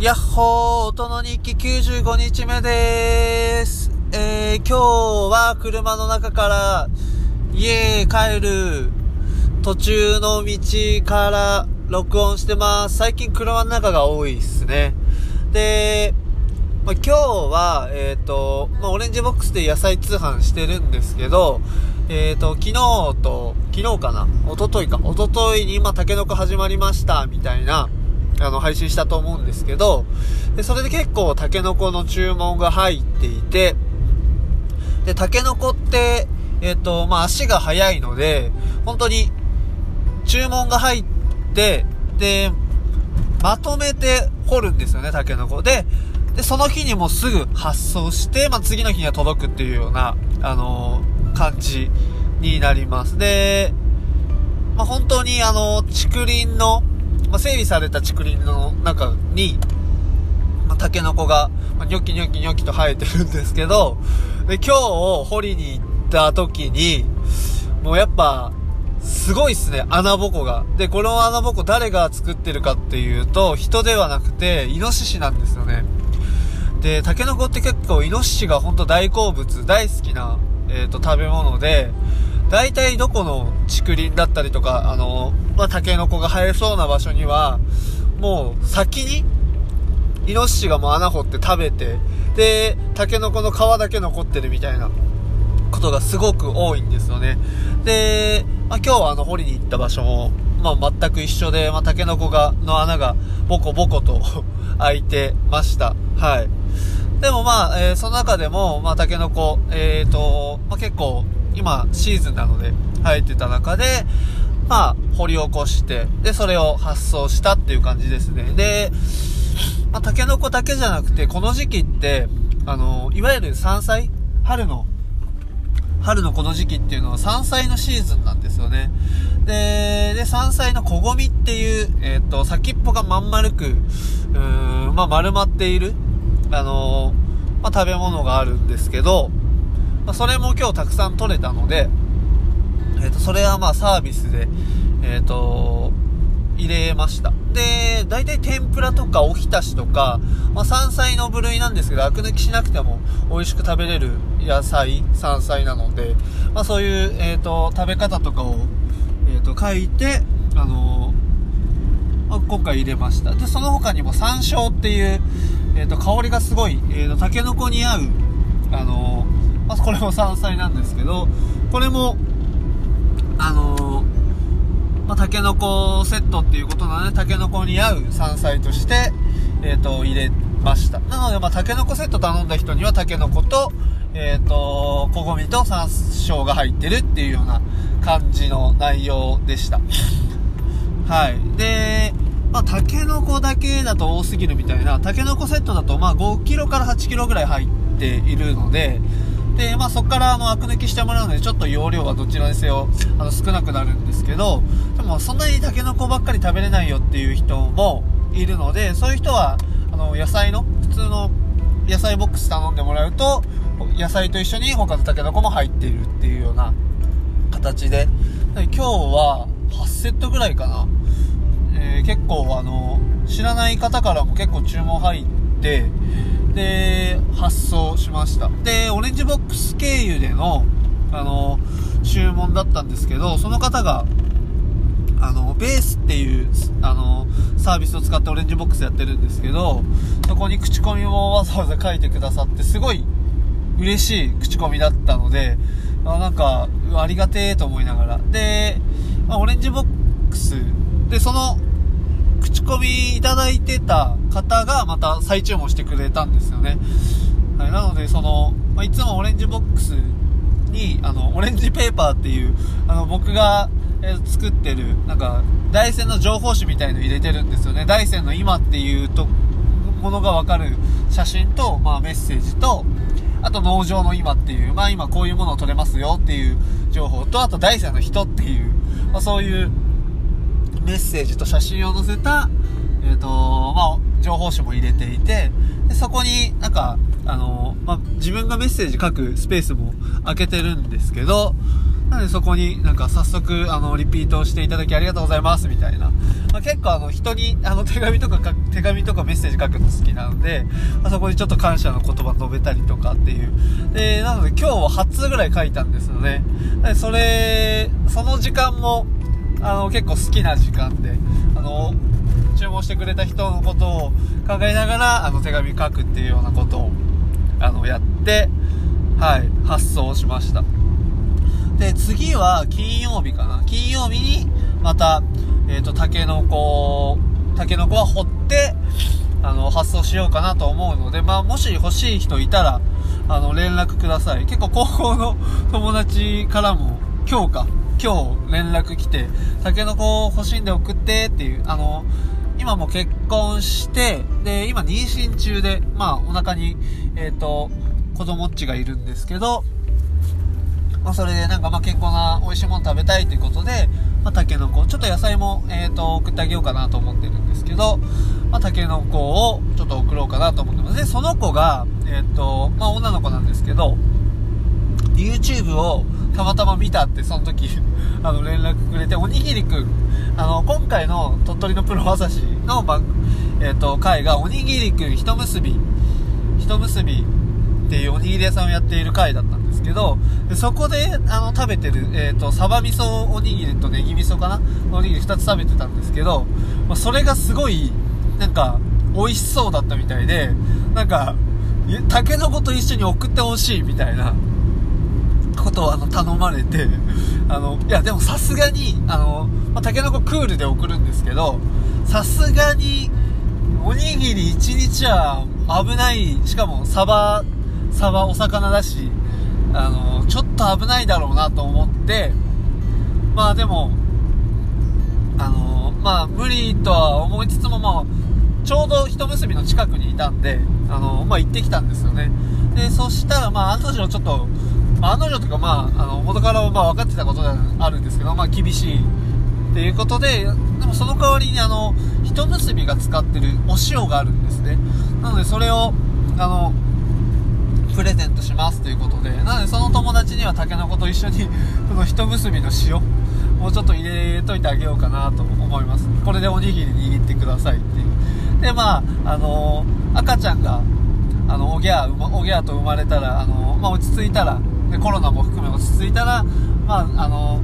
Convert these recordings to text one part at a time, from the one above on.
やっほー、音の日記95日目でーす。えー、今日は車の中から家へ帰る途中の道から録音してます。最近車の中が多いっすね。で、まあ、今日は、えっ、ー、と、まあ、オレンジボックスで野菜通販してるんですけど、えっ、ー、と、昨日と、昨日かな？一昨日か。一昨日に今、タケノコ始まりました、みたいな、あの、配信したと思うんですけど、で、それで結構タケノコの注文が入っていて、で、タケノコって、えっ、ー、と、まあ、足が速いので、本当に、注文が入って、で、まとめて掘るんですよね、タケノコ。で、で、その日にもすぐ発送して、まあ、次の日には届くっていうような、あのー、感じになります。で、まあ、本当にあの、竹林の、まあ、整備された竹林の中に、まあ、タケノコが、まあ、ニョキニョキニョキと生えてるんですけど、で、今日掘りに行った時に、もうやっぱ、すごいっすね、穴ぼこが。で、この穴ぼこ誰が作ってるかっていうと、人ではなくて、イノシシなんですよね。で、タケノコって結構イノシシが本当大好物、大好きな、えっ、ー、と、食べ物で、大体どこの竹林だったりとか、あの、まあ、タケノコが生えそうな場所には、もう先に、イノシシがもう穴掘って食べて、で、タケノコの皮だけ残ってるみたいなことがすごく多いんですよね。で、まあ、今日はあの、掘りに行った場所も、まあ、全く一緒で、まあ、タケノコが、の穴がボコボコと 開いてました。はい。でもまあ、えー、その中でも、まあ、タケノコ、えっ、ー、と、まあ、結構、今、シーズンなので、生えてた中で、まあ、掘り起こして、で、それを発送したっていう感じですね。で、まあ、タケノコだけじゃなくて、この時期って、あの、いわゆる山菜春の、春のこの時期っていうのは山菜のシーズンなんですよね。で、で、山菜の小ゴミっていう、えっ、ー、と、先っぽがまん丸く、うーん、まあ、丸まっている、あの、まあ、食べ物があるんですけど、まあ、それも今日たくさん取れたので、えっ、ー、と、それはまあサービスで、えっ、と、入れました。で、大体天ぷらとかおひたしとか、まあ、山菜の部類なんですけど、アク抜きしなくても美味しく食べれる野菜、山菜なので、まあ、そういう、えっ、と、食べ方とかを、えっ、と、書いて、あのま今回入れました。で、その他にも山椒っていう、えっ、と、香りがすごい、えっ、と、タケノコに合う、あのまあ、これも山菜なんですけど、これも、あのまあ、タケノコセットっていうことなので、タケノコに合う山菜として、えっ、ー、と、入れました。なので、まあ、タケノコセット頼んだ人には、タケノコと、えっ、ー、と、小ゴミと山椒が入ってるっていうような感じの内容でした。はい。で、まあ、タケノコだけだと多すぎるみたいな、タケノコセットだと、まあ、5キロから8キロぐらい入っているので、で、まあ、そこからあの、アク抜きしてもらうので、ちょっと容量はどちらにせよ、あの、少なくなるんですけど、でも、そんなにタケノコばっかり食べれないよっていう人もいるので、そういう人は、あの、野菜の、普通の野菜ボックス頼んでもらうと、野菜と一緒に他のタケノコも入っているっていうような形で、今日は8セットぐらいかな。えー、結構あの、知らない方からも結構注文入って、で、発送しました。で、オレンジボックス経由での、あの、注文だったんですけど、その方が、あの、ベースっていう、あの、サービスを使ってオレンジボックスやってるんですけど、そこに口コミもわざわざ書いてくださって、すごい嬉しい口コミだったので、あなんか、ありがてえと思いながら。で、まあ、オレンジボックス、で、その口コミいただいてた方がまた再注文してくれたんですよね。はい、なので、その、まあ、いつもオレンジボックスに、あの、オレンジペーパーっていう、あの、僕が、え、作ってる、なんか、大山の情報誌みたいの入れてるんですよね。大山の今っていうと、ものがわかる写真と、まあ、メッセージと、あと農場の今っていう、まあ今こういうものを取れますよっていう情報と、あと大山の人っていう、まあそういうメッセージと写真を載せた、えっ、ー、と、まあ、情報誌も入れていて、でそこになんか、あの、まあ、自分がメッセージ書くスペースも開けてるんですけど、なのでそこになんか早速、あの、リピートしていただきありがとうございますみたいな。まあ、結構あの、人に、あの、手紙とか手紙とかメッセージ書くの好きなので、まあ、そこにちょっと感謝の言葉述べたりとかっていう。で、なので今日は8通ぐらい書いたんですよね。で、それ、その時間も、あの、結構好きな時間で、あの、注文してくれた人のことを考えながら、あの、手紙書くっていうようなことを、あの、やって、はい、発送しました。で、次は金曜日かな。金曜日に、また、えっ、ー、と、タケノコ、タケノコは掘って、あの、発送しようかなと思うので、まあ、もし欲しい人いたら、あの、連絡ください。結構高校の友達からも、今日か、今日連絡来て、タケノコ欲しいんで送ってっていう、あの、今も結婚して、で、今妊娠中で、まあ、お腹に、えっ、ー、と、子供っちがいるんですけど、まあ、それでなんかまあ健康な美味しいもの食べたいということで、まあ、タケノコ、ちょっと野菜も、えっ、ー、と、送ってあげようかなと思ってるんですけど、まあ、タケノコをちょっと送ろうかなと思ってます。で、その子が、えっ、ー、と、まあ、女の子なんですけど、YouTube をたまたま見たってその時 あの連絡くれて、おにぎりくん、あの、今回の鳥取のプロ朝日の番、えっ、ー、と、回がおにぎりくん一結び、一結びっていうおにぎり屋さんをやっている回だったんですけど、そこで、あの、食べてる、えっ、ー、と、サバ味噌おにぎりとネギ味噌かな？おにぎり2つ食べてたんですけど、まあ、それがすごい、なんか、美味しそうだったみたいで、なんか、タケノコと一緒に送ってほしいみたいな、ことをあの頼まれて、あの、いやでもさすがに、あの、まあ、タケノコクールで送るんですけど、さすがに、おにぎり1日は危ない、しかもサバサバお魚だし、あの、ちょっと危ないだろうなと思って、まあでも、あの、まあ無理とは思いつつも、まあ、ちょうど一結びの近くにいたんで、あの、まあ行ってきたんですよね。で、そしたら、まあ案の定ちょっと、まあ、案の定とか、まあ、あの、元からまあ分かってたことではあるんですけど、まあ厳しいっていうことで、でもその代わりにあの、一結びが使ってるお塩があるんですね。なのでそれを、あの、プレゼントしますということで、なのでその友達にはタケノコと一緒に、その一結びの塩をちょっと入れといてあげようかなと思います。これでおにぎり握ってくださいっていう。で、まあ、あの、赤ちゃんが、あの、おぎゃ、おぎゃと生まれたら、あの、まあ、落ち着いたら、で、コロナも含め落ち着いたら、まあ、あの、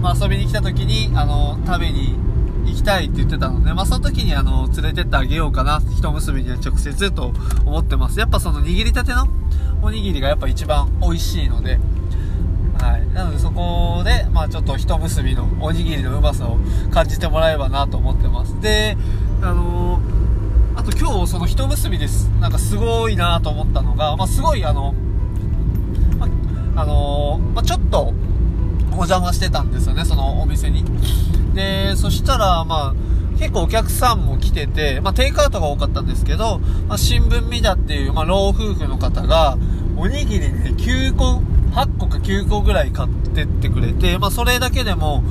まあ、遊びに来た時に、あの食べに行きたいって言ってたので、まあ、その時にあの、連れてってあげようかな、一結びには直接と思ってます。やっぱその握りたてのおにぎりがやっぱ一番美味しいので、はい。なのでそこで、まあちょっと一結びのおにぎりのうまさを感じてもらえばなと思ってます。で、あの、あと今日その一結びです。なんかすごいなと思ったのが、まあすごいあの、あのー、まあ、ちょっとお邪魔してたんですよね、そのお店に。で、そしたら、まあ、結構お客さんも来てて、まあ、テイクアウトが多かったんですけど、まあ、新聞見たっていう、まあ、老夫婦の方が、おにぎりね、9個、8個か9個ぐらい買ってってくれて、まあ、それだけでも、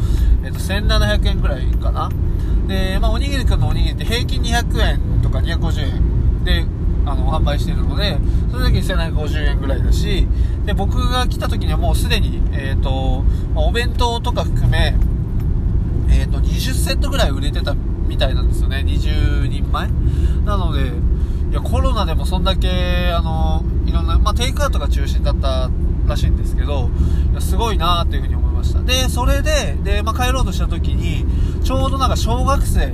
えっと、1700円ぐらいかな。で、まあ、おにぎりくんのおにぎりって平均200円とか250円で、あの、販売してるので、それだけ1750円ぐらいだし、で、僕が来た時にはもうすでに、え、ー、と、まあ、お弁当とか含め、え、ー、と、20セットぐらい売れてたみたいなんですよね。20人前なので、いや、コロナでもそんだけ、あの、いろんな、まあ、テイクアウトが中心だったらしいんですけど、すごいなっていうふうに思いました。で、それで、で、まあ、帰ろうとした時に、ちょうどなんか小学生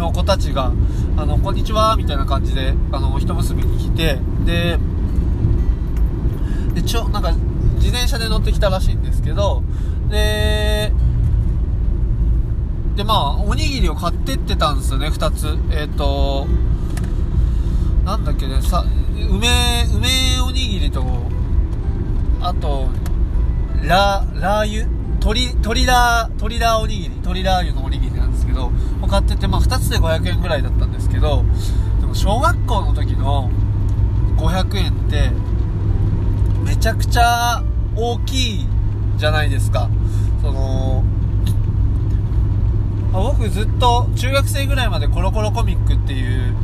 の子たちが、あの、こんにちは、みたいな感じで、あの、一結びに来て、で、で、ちょ、なんか、自転車で乗ってきたらしいんですけど、で、で、まあ、おにぎりを買ってってたんですよね、2つ。えっ、ー、と、なんだっけね、さ、梅、梅おにぎりと、あと、ラ、ラー油？鶏、鶏ラー、鶏ラーおにぎり、鶏ラー油のおにぎり。ど、買ってて、まあ、2つで500円ぐらいだったんですけど、でも小学校の時の500円って、めちゃくちゃ大きいじゃないですか。その、僕ずっと中学生ぐらいまでコロコロコミックっていう、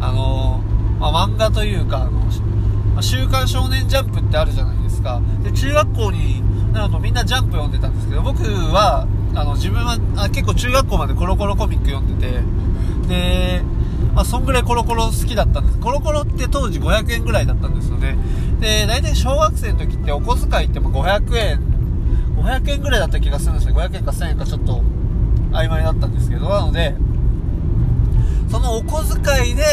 あの、まあ、漫画というか、あの、週刊少年ジャンプってあるじゃないですか。で、中学校になるとみんなジャンプ読んでたんですけど、僕は、あの、自分はあ結構中学校までコロコロコミック読んでて、で、まあ、そんぐらいコロコロ好きだったんです。コロコロって当時500円ぐらいだったんですよね。で、大体小学生の時ってお小遣いっても500円、500円ぐらいだった気がするんですね。500円か1000円かちょっと曖昧だったんですけど、なので、そのお小遣いで、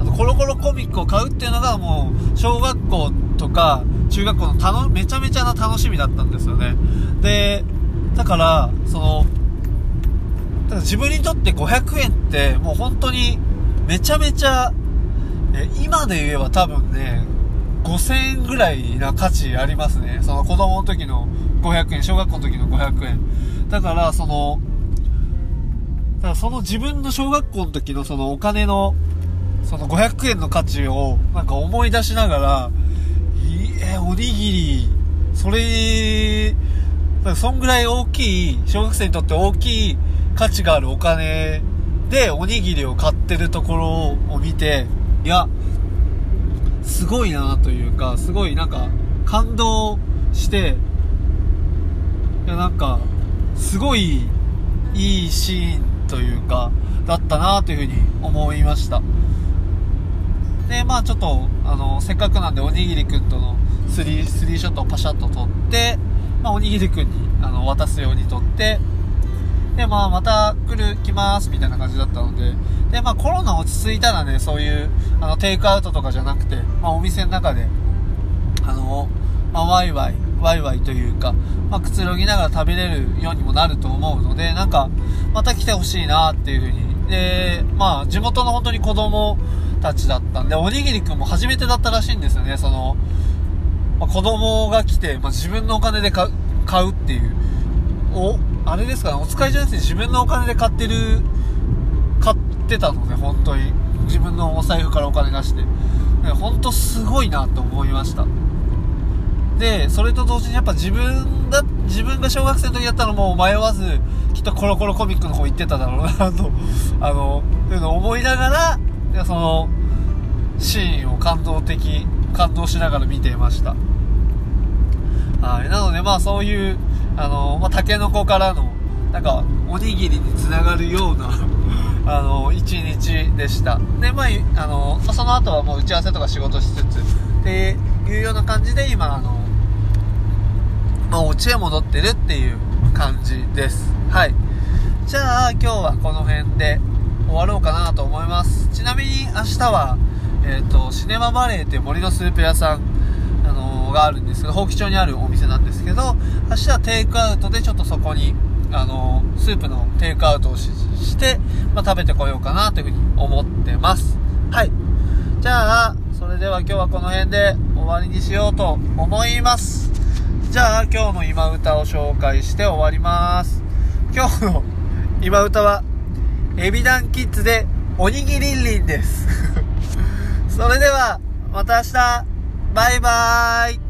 あの、コロコロコミックを買うっていうのがもう、小学校とか、中学校のたの、めちゃめちゃな楽しみだったんですよね。で、だから、その、ただ自分にとって500円ってもう本当にめちゃめちゃ、え今で言えば多分ね、5000円ぐらいな価値ありますね。その子供の時の500円、小学校の時の500円。だからその、だからその自分の小学校の時のそのお金の、その500円の価値をなんか思い出しながら、え、おにぎり、それ、そんぐらい大きい、小学生にとって大きい価値があるお金でおにぎりを買ってるところを見て、いや、すごいなというか、すごいなんか感動して、いやなんか、すごいいいシーンというか、だったなというふうに思いました。で、まあちょっと、あの、せっかくなんでおにぎりくんとのスリ、スリーショットをパシャッと撮って、まあおにぎりくんに、あの、渡すように撮って、で、まあ、また来る、来ます、みたいな感じだったので、で、まあ、コロナ落ち着いたらね、そういう、あの、テイクアウトとかじゃなくて、まあ、お店の中で、あの、まあ、ワイワイ、ワイワイというか、まあ、くつろぎながら食べれるようにもなると思うので、なんか、また来てほしいなっていう風に。で、まあ、地元の本当に子供たちだったんで、おにぎりくんも初めてだったらしいんですよね、その、まあ、子供が来て、まあ、自分のお金で買うっていう、お、あれですかね、お使いじゃなくて自分のお金で買ってる、買ってたので、本当に。自分のお財布からお金出して。本当すごいなと思いました。で、それと同時にやっぱ自分だ、自分が小学生の時だったらも迷わず、きっとコロコロコミックの方行ってただろうなと、あの、いうのを思いながら、その、シーンを感動的、感動しながら見ていました。はい。なので、まあそういう、あの、まあ、タケノコからの、なんか、おにぎりにつながるような あの、一日でした。で、まあ、あの、その後はもう打ち合わせとか仕事しつつ、っていうような感じで、今、あの、まあ、お家へ戻ってるっていう感じです。はい。じゃあ、今日はこの辺で終わろうかなと思います。ちなみに明日は、えっ、ー、と、シネマバレーっていう森のスープ屋さん、あのー、があるんですけど、宝吉町にあるお店なんですけど、明日はテイクアウトでちょっとそこに、あのー、スープのテイクアウトをして、まあ、食べてこようかなというふうに思ってます。はい。じゃあ、それでは今日はこの辺で終わりにしようと思います。じゃあ、今日の今歌を紹介して終わります。今日の今歌は、エビダンキッズでおにぎりんりんです。それでは、また明日。バイバーイ。